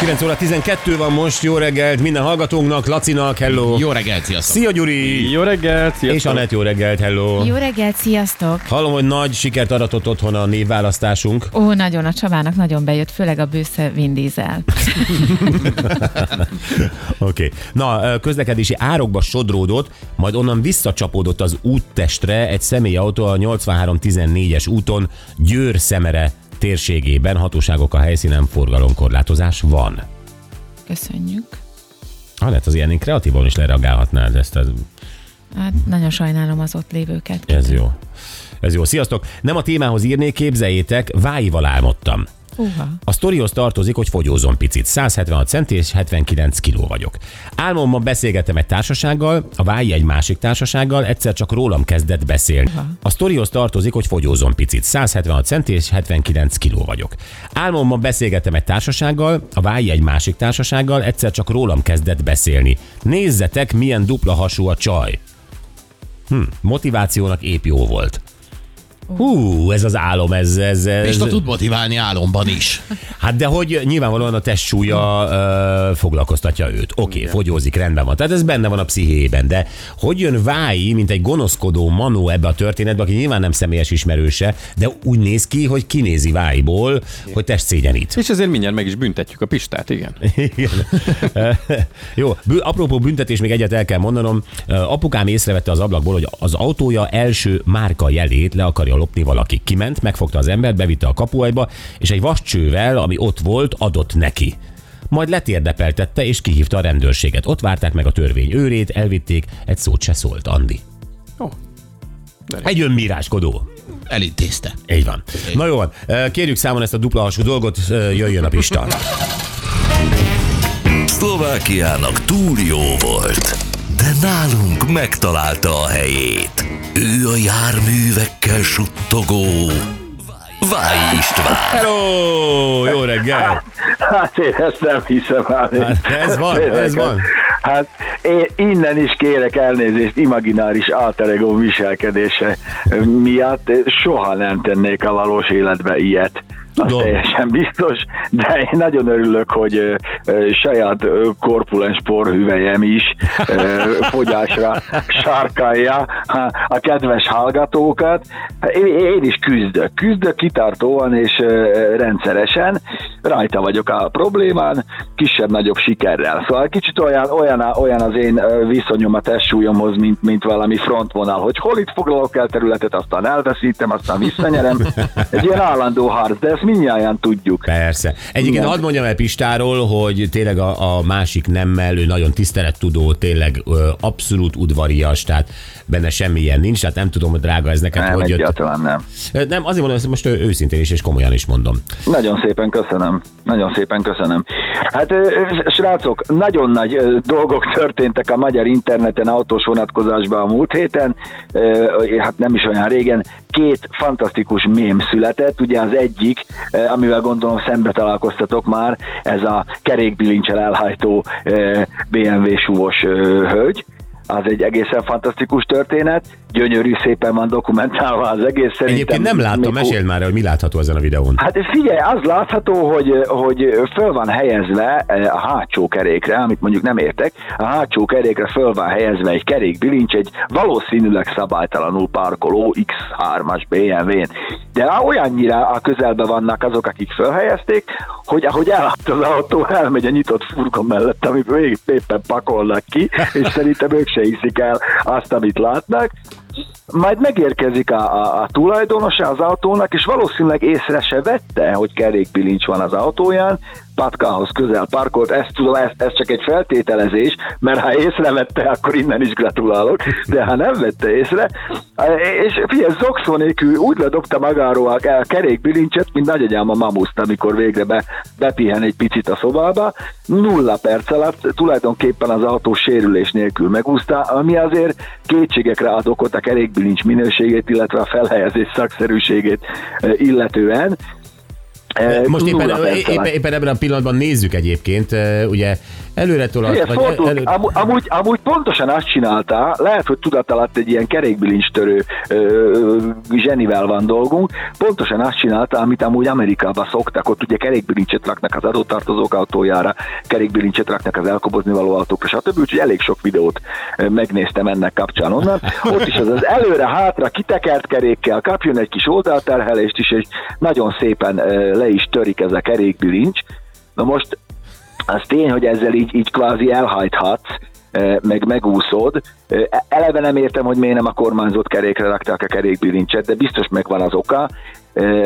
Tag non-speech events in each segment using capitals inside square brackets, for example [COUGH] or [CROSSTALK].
9 óra 12 van most, jó reggelt minden hallgatónknak, Lacinak, hello. Jó reggelt, sziasztok! Szia Gyuri! Jó reggelt, sziasztok. És Anett, jó reggelt, hello. Jó reggelt, sziasztok! Hallom, hogy nagy sikert aratott otthon a névválasztásunk. Ó, nagyon, a Csabának nagyon bejött, főleg a bősze Vin Diesel. [LAUGHS] Oké. Okay. Na, közlekedési árokba sodródott, majd onnan visszacsapódott az úttestre egy személyautó a 8314-es úton Győr-Szemere térségében. Hatóságok a helyszínen forgalomkorlátozás van. Köszönjük. Anett, az ilyen kreatívan is lereagálhatnád ezt. Az... Hát nagyon sajnálom az ott lévőket. Ez jó. Ez jó. Sziasztok! Nem a témához írnék, képzeljétek, váival álmodtam. Uha. A sztorihoz tartozik, hogy fogyózom picit. 176 centi és 79 kiló vagyok. Álmomban beszélgettem egy társasággal, a Vái egy másik társasággal, egyszer csak rólam kezdett beszélni. Aha. A sztorihoz tartozik, hogy fogyózom picit. 176 centi és 79 kiló vagyok. Álmomban beszélgettem egy társasággal, a Vái egy másik társasággal, egyszer csak rólam kezdett beszélni. Nézzetek, milyen dupla hasú a csaj. Hm, motivációnak épp jó volt. Hú, ez az álom, ez... ez, ez És tud motiválni álomban is. [LAUGHS] Hát de hogy nyilvánvalóan a testsúlya ö, foglalkoztatja őt. Oké, okay, fogyózik, rendben van. Tehát ez benne van a pszichéjében, de hogy jön Vái, mint egy gonoszkodó manó ebbe a történetbe, aki nyilván nem személyes ismerőse, de úgy néz ki, hogy kinézi Váiból, hogy testszégyenít. És ezért mindjárt meg is büntetjük a Pistát, igen. [LAUGHS] Igen. Jó, apropó büntetés, még egyet el kell mondanom. Apukám észrevette az ablakból, hogy az autója első márka jelét le akarja lopni valaki. Kiment, megfogta az embert, bevitte a kapuajba, és egy vascsővel, ami ott volt, adott neki. Majd letérdepeltette, és kihívta a rendőrséget. Ott várták meg a törvény őrét, elvitték, egy szót se szólt, Andi. Ó, Egy önmíráskodó. Elintézte. Így van. Na jó van, kérjük számon ezt a dupla hasú dolgot, jöjjön a Pista. Szlovákiának túl jó volt, de nálunk megtalálta a helyét. Ő a járművekkel suttogó Váj István. Hello! Jó reggel! Hát én ezt nem hiszem. Hát ez van, ez van. Hát én innen is kérek elnézést imagináris alter ego viselkedése miatt. Soha nem tennék a valós életbe ilyet. Az Tudom. teljesen biztos, de én nagyon örülök, hogy saját korpulens porhüvelyem is [LAUGHS] fogyásra sarkalja ha, a kedves hallgatókat. Én, is küzdök. Küzdök kitartóan és rendszeresen. Rajta vagyok a problémán, kisebb-nagyobb sikerrel. Szóval kicsit olyan, olyan, olyan az én viszonyom a testsúlyomhoz, mint, mint valami frontvonal, hogy hol itt foglalok el területet, aztán elveszítem, aztán visszanyerem. [LAUGHS] Egy ilyen állandó harc, de ezt mindnyáján tudjuk. Persze. Egyébként hadd mondjam el Pistáról, hogy tényleg a, a másik nemmel, ő nagyon tisztelettudó, tényleg ö, abszolút udvarias, tehát benne semmilyen nincs, tehát nem tudom, hogy drága ez neked, Nem, hogy jött. nem. Nem, azért mondom, ezt most őszintén is és komolyan is mondom. Nagyon szépen köszönöm. Nagyon szépen köszönöm. Hát srácok, nagyon nagy dolgok történtek a magyar interneten autós vonatkozásban a múlt héten, hát nem is olyan régen. Két fantasztikus mém született, ugye az egyik, amivel gondolom szembe találkoztatok már, ez a kerékbilincsel elhajtó BMW súvos hölgy, az egy egészen fantasztikus történet, gyönyörű, szépen van dokumentálva az egész. Szerintem Egyébként nem láttam, még- már hogy mi látható ezen a videón. Hát figyelj, az látható, hogy, hogy föl van helyezve eh, a hátsó kerékre, amit mondjuk nem értek, a hátsó kerékre föl van helyezve egy kerékbilincs, egy valószínűleg szabálytalanul parkoló X3-as BMW-n. De olyannyira a közelben vannak azok, akik fölhelyezték, hogy ahogy elállt az autó, elmegy a nyitott furgon mellett, még éppen pakolnak ki, és szerintem ők se hiszik el azt, amit látnak. Majd megérkezik a, a, a tulajdonosa az autónak, és valószínűleg észre se vette, hogy kerékbilincs van az autóján, patkához közel parkolt, ezt tudom, ez, ez csak egy feltételezés, mert ha észrevette, akkor innen is gratulálok, de ha nem vette észre, és figyelj, zokszó nélkül úgy ledobta magáról a, kerékbilincset, mint nagyagyám a mamuszt, amikor végre be, bepihen egy picit a szobába, nulla perc alatt tulajdonképpen az autó sérülés nélkül megúszta, ami azért kétségekre ad okot a kerékbilincs minőségét, illetve a felhelyezés szakszerűségét eh, illetően. Most éppen, éppen, éppen ebben a pillanatban nézzük egyébként, ugye előre Igen, vagy fordult, elő, amúgy, amúgy, amúgy pontosan azt csinálta, lehet, hogy tudat alatt egy ilyen kerékbilincstörő zsenivel van dolgunk, pontosan azt csinálta, amit amúgy Amerikában szoktak, ott ugye kerékbilincset raknak az adótartozók autójára, kerékbilincset raknak az elkobozni való autókra, stb. Úgyhogy elég sok videót megnéztem ennek kapcsán onnan. Ott is az az előre-hátra kitekert kerékkel kapjon egy kis oldalterhelést is, és nagyon szépen le is törik ez a kerékbilincs. Na most az tény, hogy ezzel így, így kvázi elhajthatsz, meg megúszod. Eleve nem értem, hogy miért nem a kormányzott kerékre rakták a kerékbilincset, de biztos megvan az oka.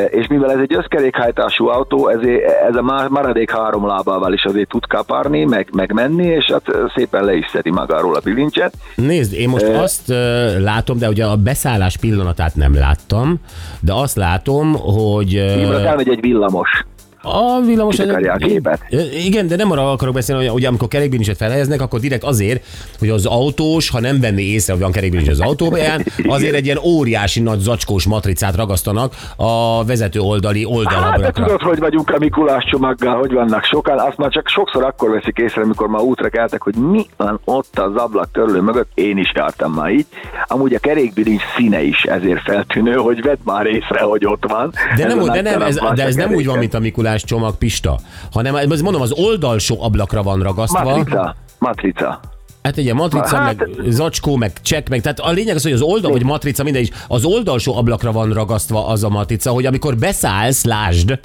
És mivel ez egy összkerékhajtású autó, ezért ez a maradék három lábával is azért tud kaparni, meg, meg menni, és hát szépen le is szedi magáról a bilincset. Nézd, én most Ö- azt látom, de ugye a beszállás pillanatát nem láttam, de azt látom, hogy... Imre elmegy egy villamos. A villamos... A képet. Igen, de nem arra akarok beszélni, hogy ugye amikor kerékbilincset felhelyeznek, akkor direkt azért, hogy az autós, ha nem venné észre, hogy van kerékbilincs az autóján, azért egy ilyen óriási nagy zacskós matricát ragasztanak a vezető oldali Hát, de oldalabrakra. tudod, hogy vagyunk a Mikulás csomaggal, hogy vannak sokan, azt már csak sokszor akkor veszik észre, amikor már útra keltek, hogy mi van ott az ablak törlő mögött, én is jártam már így. Amúgy a kerékbilincs színe is ezért feltűnő, hogy vedd már észre, hogy ott van. De nem, Ez a de, nem, ez, de ez nem úgy van, mint a Mikulás csomag Pista, hanem mondom, az oldalsó ablakra van ragasztva. Matrica. Matrica. Hát egy ilyen matrica, Hát- meg zacskó, meg csekk, meg tehát a lényeg az, hogy az oldal, vagy matrica, mindegy, is, az oldalsó ablakra van ragasztva az a matrica, hogy amikor beszállsz, lásd,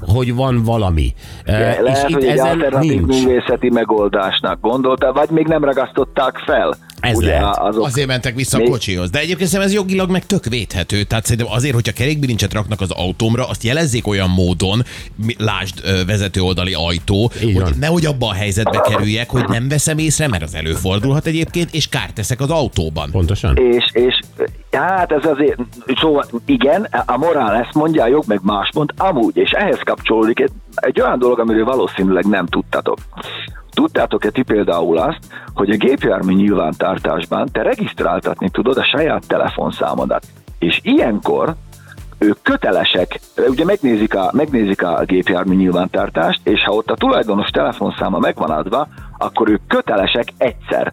hogy van valami. E, Lehet, és hogy itt egy ezen alternatív nincs. művészeti megoldásnak gondolta, vagy még nem ragasztották fel. Ez lehet. Azok, Azért mentek vissza a Még- kocsihoz. De egyébként szerintem ez jogilag meg tök védhető. Tehát szerintem azért, hogyha kerékbilincset raknak az autómra, azt jelezzék olyan módon, mi- lásd vezető oldali ajtó, Így hogy nehogy abba a helyzetbe kerüljek, hogy nem veszem észre, mert az előfordulhat egyébként, és kárt teszek az autóban. Pontosan. és, és hát ez azért, szóval igen, a morál ezt mondja, a jog meg más mond, amúgy, és ehhez kapcsolódik egy, egy olyan dolog, amiről valószínűleg nem tudtatok. Tudtátok-e ti például azt, hogy a gépjármű nyilvántartásban te regisztráltatni tudod a saját telefonszámodat, és ilyenkor ők kötelesek, ugye megnézik a, megnézik a gépjármű nyilvántartást, és ha ott a tulajdonos telefonszáma megvan adva, akkor ők kötelesek egyszer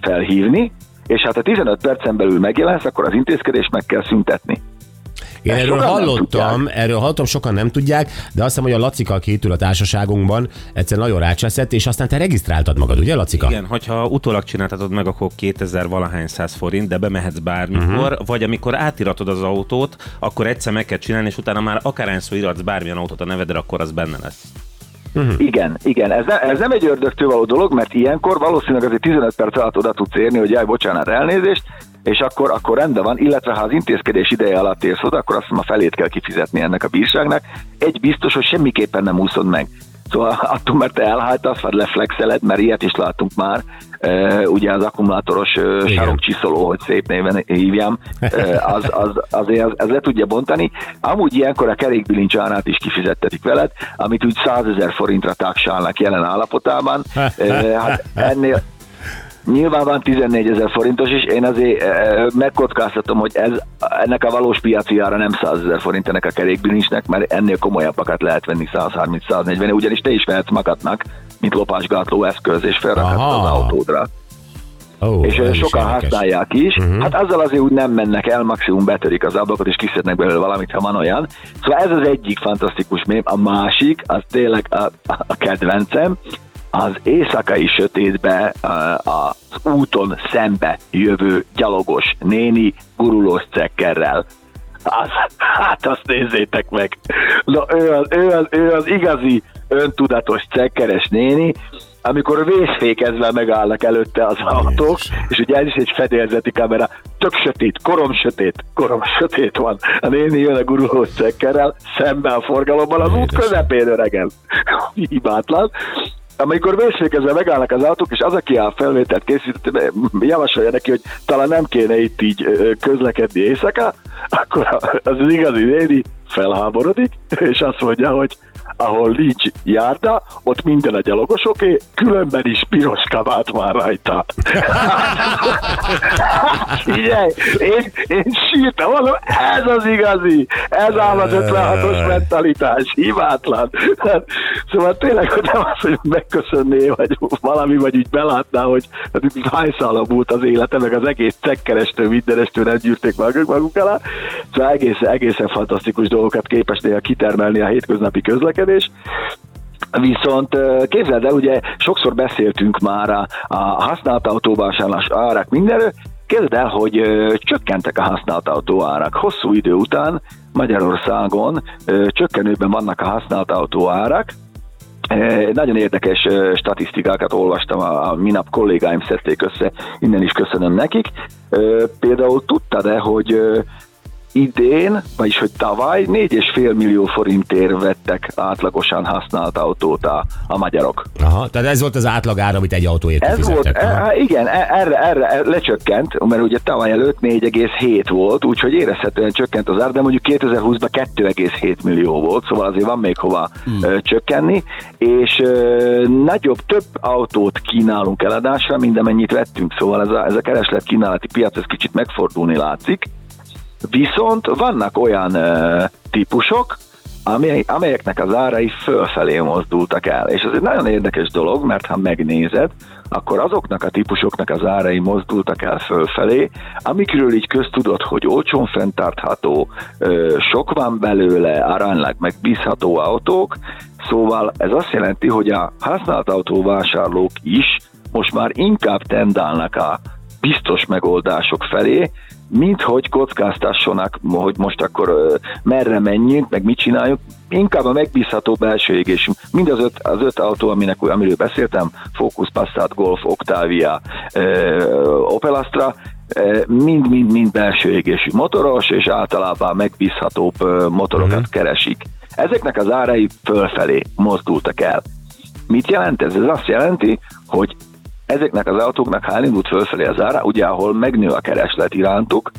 felhívni, és hát a 15 percen belül megjelensz, akkor az intézkedést meg kell szüntetni. Én erről sokan hallottam, erről hallottam, sokan nem tudják, de azt hiszem, hogy a Lacika, aki itt ül a társaságunkban, egyszer nagyon rácseszett, és aztán te regisztráltad magad, ugye, Lacika? Igen, hogyha utólag csináltatod meg, akkor 2000 valahány száz forint, de bemehetsz bármikor, uh-huh. vagy amikor átiratod az autót, akkor egyszer meg kell csinálni, és utána már akárhányszor iratsz bármilyen autót a nevedre, akkor az benne lesz. Igen, igen, ez, ne, ez nem egy ördögtől való dolog, mert ilyenkor valószínűleg azért 15 perc alatt oda tudsz érni, hogy jaj, bocsánat, elnézést, és akkor, akkor rendben van, illetve ha az intézkedés ideje alatt érsz oda, akkor azt hiszem a felét kell kifizetni ennek a bírságnak. Egy biztos, hogy semmiképpen nem úszod meg. Szóval [LAUGHS] attól, mert te elhajtasz, vagy leflexeled, mert ilyet is látunk már, e, ugye az akkumulátoros e, sarokcsiszoló, hogy szép néven hívjam, e, az, az, azért az, ez le tudja bontani. Amúgy ilyenkor a kerékbilincs árát is kifizettetik veled, amit úgy 100 ezer forintra taksálnak jelen állapotában. [LAUGHS] E, hát ennél, Nyilván van 14 ezer forintos is, én azért e, megkockáztatom, hogy ez, ennek a valós piaci ára nem 100 ezer forint ennek a kerékbilincsnek, mert ennél komolyabbakat lehet venni 130-140, ugyanis te is vehetsz magadnak, mint lopásgátló eszköz, és felrakhatsz Aha. az autódra. Ó, és is sokan érdekes. használják is. Uh-huh. Hát azzal azért úgy nem mennek el, maximum betörik az ablakot, és kiszednek belőle valamit, ha van olyan. Szóval ez az egyik fantasztikus mém. A másik, az tényleg a, a kedvencem, az éjszakai sötétbe a- az úton szembe jövő gyalogos néni gurulós cekkerrel. Az, hát azt nézzétek meg. Na, ő az, ő az, ő az igazi öntudatos cekkeres néni, amikor vészfékezve megállnak előtte az autók, és ugye ez is egy fedélzeti kamera, tök sötét, korom sötét, korom sötét van. A néni jön a gurulós cekkerrel, szemben a forgalomban, az út közepén öregem. Hibátlan. Amikor vészfékezve megállnak az autók, és az, aki a felvételt készített, javasolja neki, hogy talán nem kéne itt így közlekedni éjszaka, [LAUGHS] akkor az az igazi néni felháborodik, és azt mondja, hogy ahol nincs járda, ott minden a gyalogosoké, különben is piros kabát van rajta. [LAUGHS] Figyelj, én, én sírtam, mondom, ez az igazi, ez áll az 56-os mentalitás, hibátlan. [LAUGHS] Szóval tényleg, hogy nem az, hogy megköszönné, vagy valami, vagy úgy belátná, hogy hát hányszál múlt az élete, meg az egész cekkerestől, mindenestől nem gyűrték maguk, maguk alá. Szóval egészen, egészen fantasztikus dolgokat képes néha kitermelni a hétköznapi közlekedés. Viszont képzeld el, ugye sokszor beszéltünk már a, a használt autóvásárlás árak mindenről, Képzeld el, hogy csökkentek a használt autó árak. Hosszú idő után Magyarországon csökkenőben vannak a használt autó árak, Nagyon érdekes statisztikákat olvastam, a minap kollégáim szedték össze, innen is köszönöm nekik. Például tudtad-e, hogy idén, vagyis hogy tavaly 4,5 millió forintért vettek átlagosan használt autót a, a magyarok. Aha, tehát ez volt az átlag amit egy autóért Ez volt, e, hát igen, e- erre, erre lecsökkent, mert ugye tavaly előtt 4,7 volt, úgyhogy érezhetően csökkent az ár, de mondjuk 2020-ban 2,7 millió volt, szóval azért van még hova hmm. csökkenni, és ö, nagyobb, több autót kínálunk eladásra, mint amennyit vettünk, szóval ez a, ez a kereslet kínálati piac, ez kicsit megfordulni látszik. Viszont vannak olyan típusok, amely, amelyeknek az árai fölfelé mozdultak el. És ez egy nagyon érdekes dolog, mert ha megnézed, akkor azoknak a típusoknak az árai mozdultak el fölfelé, amikről így köztudott, hogy olcsón fenntartható, sok van belőle, aránylag megbízható autók, szóval ez azt jelenti, hogy a használt autóvásárlók is most már inkább tendálnak a biztos megoldások felé, mint hogy kockáztassanak, hogy most akkor merre menjünk, meg mit csináljuk, inkább a megbízható belső égésű. Mind az öt, az öt autó, aminek, amiről beszéltem, Focus, Passat, Golf, Octavia, Opel Astra, mind-mind-mind belső égésű motoros, és általában megbízhatóbb motorokat uh-huh. keresik. Ezeknek az árai fölfelé mozdultak el. Mit jelent ez? Ez azt jelenti, hogy ezeknek az autóknak, ha elindult fölfelé az ára, ugye ahol megnő a kereslet irántuk,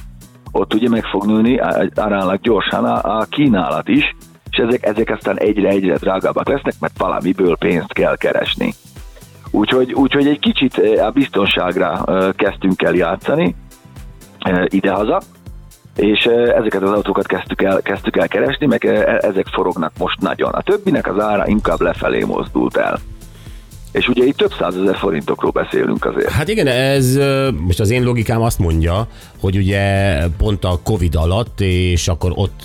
ott ugye meg fog nőni aránylag gyorsan a, a kínálat is, és ezek, ezek aztán egyre-egyre drágábbak lesznek, mert valamiből pénzt kell keresni. Úgyhogy, úgyhogy egy kicsit eh, a biztonságra eh, kezdtünk el játszani eh, idehaza, és ezeket az autókat kezdtük el, kezdtük el keresni, meg eh, ezek forognak most nagyon. A többinek az ára inkább lefelé mozdult el. És ugye itt több százezer forintokról beszélünk azért. Hát igen, ez most az én logikám azt mondja, hogy ugye pont a Covid alatt, és akkor ott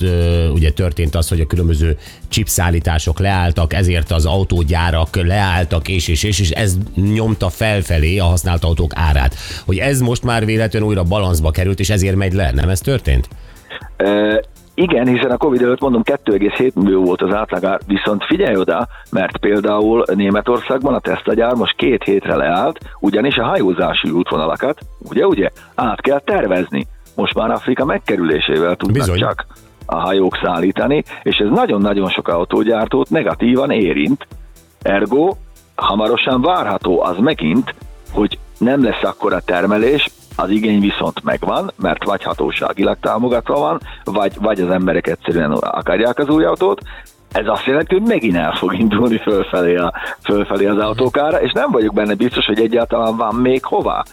ugye történt az, hogy a különböző chipszállítások leálltak, ezért az autógyárak leálltak, és, és, és, és ez nyomta felfelé a használt autók árát. Hogy ez most már véletlenül újra balanszba került, és ezért megy le, nem ez történt? Igen, hiszen a Covid előtt mondom 2,7 millió volt az átlagár, viszont figyelj oda, mert például Németországban a Tesla gyár most két hétre leállt, ugyanis a hajózási útvonalakat, ugye, ugye, át kell tervezni. Most már Afrika megkerülésével tudnak Bizony. csak a hajók szállítani, és ez nagyon-nagyon sok autógyártót negatívan érint. Ergo, hamarosan várható az megint, hogy nem lesz akkora termelés, az igény viszont megvan, mert vagy hatóságilag támogatva van, vagy, vagy az emberek egyszerűen akarják az új autót, ez azt jelenti, hogy megint el fog indulni fölfelé, a, fölfelé az autókára, és nem vagyok benne biztos, hogy egyáltalán van még hová.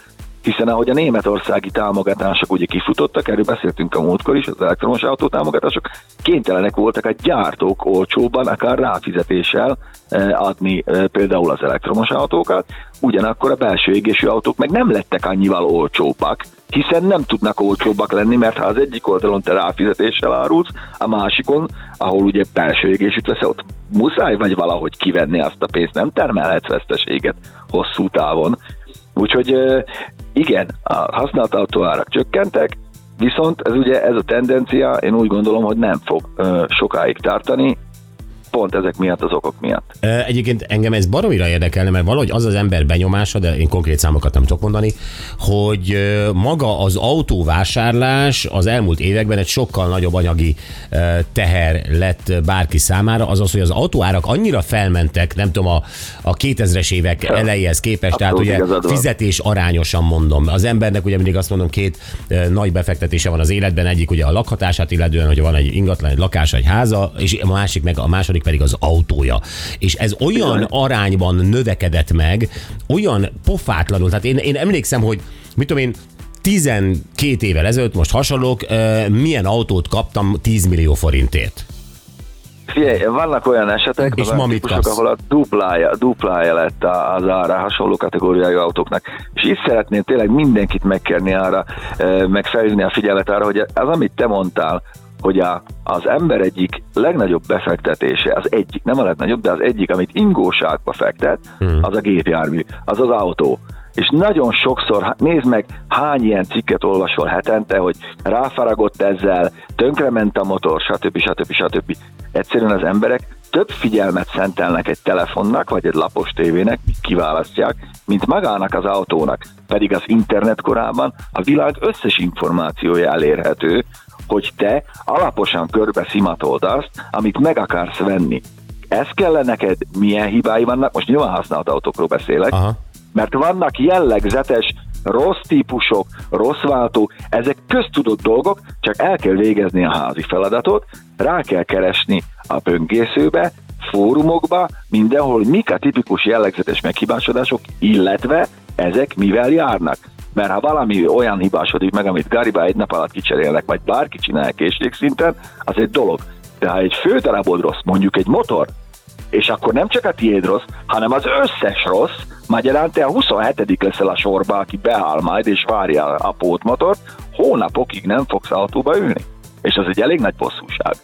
Hiszen ahogy a németországi támogatások ugye kifutottak, erről beszéltünk a múltkor is, az elektromos autó támogatások, kénytelenek voltak a gyártók olcsóbban, akár ráfizetéssel eh, adni eh, például az elektromos autókat, ugyanakkor a belső égésű autók meg nem lettek annyival olcsóbbak, hiszen nem tudnak olcsóbbak lenni, mert ha az egyik oldalon te ráfizetéssel árulsz, a másikon, ahol ugye belső égésűt veszel, ott muszáj vagy valahogy kivenni azt a pénzt, nem termelhetsz veszteséget hosszú távon. Úgyhogy ö, igen, a használt autóárak csökkentek, viszont ez ugye ez a tendencia, én úgy gondolom, hogy nem fog ö, sokáig tartani, pont ezek miatt, az okok miatt. Egyébként engem ez baromira érdekelne, mert valahogy az az ember benyomása, de én konkrét számokat nem tudok mondani, hogy maga az autóvásárlás az elmúlt években egy sokkal nagyobb anyagi teher lett bárki számára, azaz, hogy az autóárak annyira felmentek, nem tudom, a, a 2000-es évek elejéhez képest, tehát Abszolút ugye igazad van. fizetés arányosan mondom. Az embernek ugye mindig azt mondom, két nagy befektetése van az életben, egyik ugye a lakhatását illetően, hogy van egy ingatlan, egy lakása, egy háza, és a másik meg a második pedig az autója. És ez olyan arányban növekedett meg, olyan pofátlanul. Tehát én, én emlékszem, hogy mit tudom én, 12 évvel ezelőtt, most hasonlók, milyen autót kaptam 10 millió forintért. Figyelj, vannak olyan esetek, És ma mit típusok, ahol a duplája, duplája lett a- az ára hasonló kategóriájú autóknak. És itt szeretném tényleg mindenkit megkérni arra, meg felhívni a figyelmet arra, hogy az, amit te mondtál, hogy a, az ember egyik legnagyobb befektetése, az egyik, nem a legnagyobb, de az egyik, amit ingóságba fektet, Hmm. az a gépjármű, az az autó. És nagyon sokszor, nézd meg, hány ilyen cikket olvasol hetente, hogy ráfaragott ezzel, tönkrement a motor, stb. stb. stb. Egyszerűen az emberek több figyelmet szentelnek egy telefonnak, vagy egy lapos tévének, kiválasztják, mint magának az autónak. Pedig az internet korában a világ összes információja elérhető, hogy te alaposan körbe szimatolod azt, amit meg akarsz venni. Ez kell neked, milyen hibái vannak, most nyilván használt autókról beszélek, Aha. mert vannak jellegzetes rossz típusok, rossz váltók, ezek köztudott dolgok, csak el kell végezni a házi feladatot, rá kell keresni a böngészőbe, fórumokba, mindenhol, mik a tipikus jellegzetes meghibásodások, illetve ezek mivel járnak. Mert ha valami olyan hibásodik meg, amit Gariba egy nap alatt kicserélnek, vagy bárki csinál készségszinten, az egy dolog. De ha egy fő darabod rossz, mondjuk egy motor, és akkor nem csak a tiéd rossz, hanem az összes rossz, magyarán te a 27 leszel a sorba, aki beáll majd és várja a pótmotort, hónapokig nem fogsz autóba ülni. És az egy elég nagy bosszúság.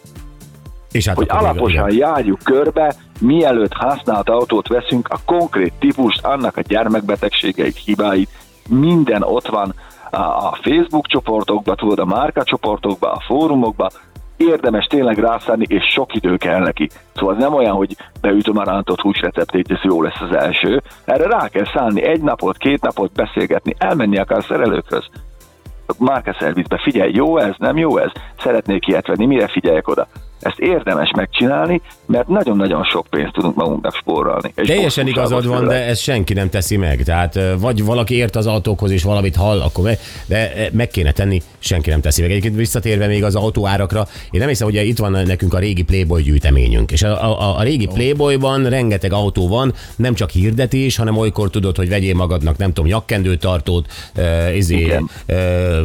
És hát Hogy alaposan igen. járjuk körbe, mielőtt használt autót veszünk, a konkrét típust, annak a gyermekbetegségeit, hibáit, minden ott van a, Facebook csoportokba, tudod, a márka csoportokba, a fórumokba, érdemes tényleg rászállni, és sok idő kell neki. Szóval nem olyan, hogy beütöm a rántott húsreceptét, ez jó lesz az első. Erre rá kell szállni egy napot, két napot beszélgetni, elmenni akár szerelőkhöz, márkaszervizbe, figyelj, jó ez, nem jó ez, szeretnék ilyet venni, mire figyeljek oda. Ezt érdemes megcsinálni, mert nagyon-nagyon sok pénzt tudunk magunknak spórolni. És Teljesen igazad van, de ezt senki nem teszi meg. Tehát vagy valaki ért az autókhoz és valamit hall, akkor meg, de meg kéne tenni, senki nem teszi meg. Egyébként visszatérve még az autóárakra, én nem hiszem, hogy itt van nekünk a régi Playboy gyűjteményünk. És a, a, a régi Playboyban rengeteg autó van, nem csak hirdetés, hanem olykor tudod, hogy vegyél magadnak, nem tudom, nyakkendőtartót, izé,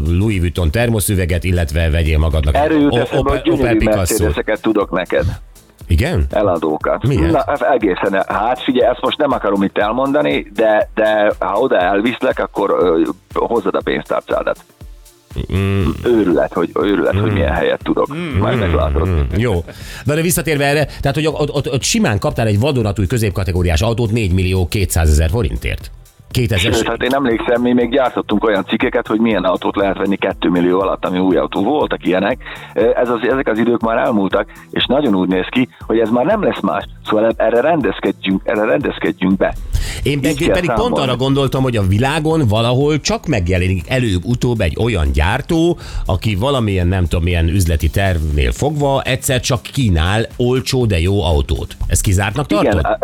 Louis Vuitton termoszüveget, illetve vegyél magadnak Erről jut O- eszembe, hogy gyönyörű Picasso-t. Mercedes tudok neked. Igen? eladókat. Miért? Na, egészen, hát figyelj, ezt most nem akarom itt elmondani, de, de ha oda elviszlek, akkor ö, hozzad a pénztárcádat. Mm. Őrület, hogy, őrület, hogy milyen helyet tudok. Majd meglátod. Mm, jó. Na de visszatérve erre, tehát hogy ott, ott, ott simán kaptál egy vadonatúj középkategóriás autót 4 millió 200 ezer forintért. 2000 Sőt, hát én emlékszem, mi még gyártottunk olyan cikkeket, hogy milyen autót lehet venni 2 millió alatt, ami új autó. Voltak ilyenek. Ez az, ezek az idők már elmúltak, és nagyon úgy néz ki, hogy ez már nem lesz más. Szóval erre rendezkedjünk, erre rendezkedjünk be. Én Így pedig, pedig pont arra gondoltam, hogy a világon valahol csak megjelenik előbb-utóbb egy olyan gyártó, aki valamilyen, nem tudom, milyen üzleti tervnél fogva egyszer csak kínál olcsó, de jó autót. Ez kizártnak tartod? Igen,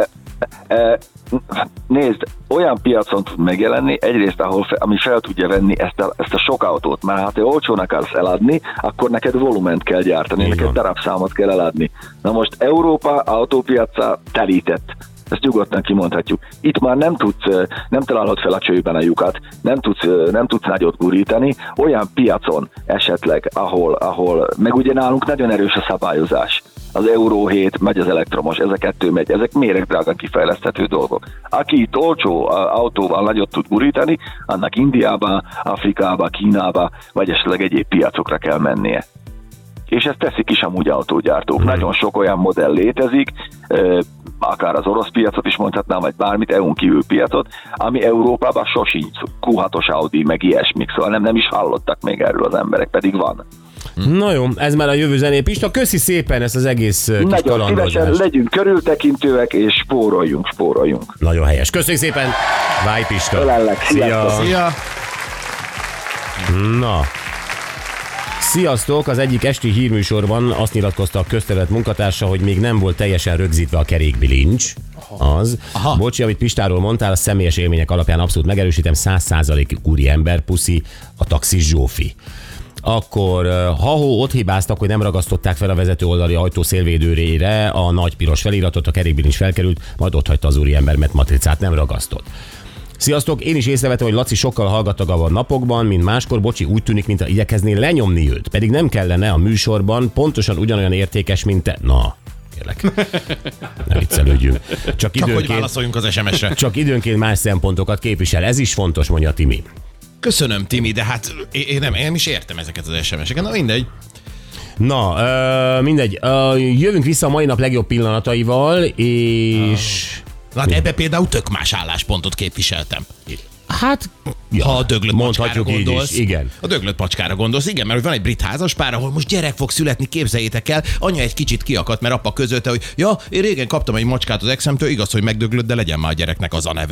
nézd, olyan piacon tud megjelenni, egyrészt, ahol fe, ami fel tudja venni ezt a, ezt a sok autót, mert ha te olcsón akarsz eladni, akkor neked volument kell gyártani, Így neked darabszámot kell eladni. Na most Európa autópiaca telített. Ezt nyugodtan kimondhatjuk. Itt már nem tudsz, nem találod fel a csőben a lyukat, nem tudsz, nem tudsz nagyot gurítani, olyan piacon esetleg, ahol, ahol, meg ugye nálunk nagyon erős a szabályozás. Az Euró 7, megy az elektromos, ez a kettő megy, ezek méregdrágan kifejleszthető dolgok. Aki itt olcsó autóval nagyot tud gurítani, annak Indiába, Afrikába, Kínába, vagy esetleg egyéb piacokra kell mennie és ezt teszik is amúgy autógyártók. Nagyon sok olyan modell létezik, akár az orosz piacot is mondhatnám, vagy bármit, EU-n kívül piacot, ami Európában sosincs, Q6-os Audi, meg ilyesmik, szóval nem, nem is hallottak még erről az emberek, pedig van. Na jó, ez már a jövő zené. Pista, köszi szépen ezt az egész ö, kis Nagyon szívesen legyünk körültekintőek, és spóroljunk, spóroljunk. Nagyon helyes. Köszönjük szépen. Bye, Pista. Ölellek, Szia. Szia! Na. Sziasztok! Az egyik esti hírműsorban azt nyilatkozta a közterület munkatársa, hogy még nem volt teljesen rögzítve a kerékbilincs. Az. Aha. Bocsi, amit Pistáról mondtál, a személyes élmények alapján abszolút megerősítem, 100% úri ember, puszi, a taxis Zsófi. Akkor ha-hó ott hibáztak, hogy nem ragasztották fel a vezető oldali ajtó szélvédőrére a nagy piros feliratot, a kerékbilincs felkerült, majd ott hagyta az úriember, mert matricát nem ragasztott. Sziasztok, én is észrevettem, hogy Laci sokkal hallgatagabb a napokban, mint máskor. Bocsi, úgy tűnik, mintha igyekezné lenyomni őt. Pedig nem kellene a műsorban pontosan ugyanolyan értékes, mint te. Na, kérlek. Ne viccelődjünk. Csak Csak hogy időnként, válaszoljunk az SMS-re. csak időnként más szempontokat képvisel. Ez is fontos, mondja Timi. Köszönöm, Timi, de hát én, nem, én nem is értem ezeket az SMS-eket. Na mindegy. Na, ö, mindegy. Ö, jövünk vissza a mai nap legjobb pillanataival, és... Na, hát ebbe például tök más álláspontot képviseltem. Hát, ja, ha a döglött így gondolsz. is. Igen. A döglött macskára gondolsz, igen, mert van egy brit házaspár, ahol most gyerek fog születni, képzeljétek el, anya egy kicsit kiakadt, mert apa közölte, hogy ja, én régen kaptam egy macskát az exemtől, igaz, hogy megdöglött, de legyen már a gyereknek az a neve.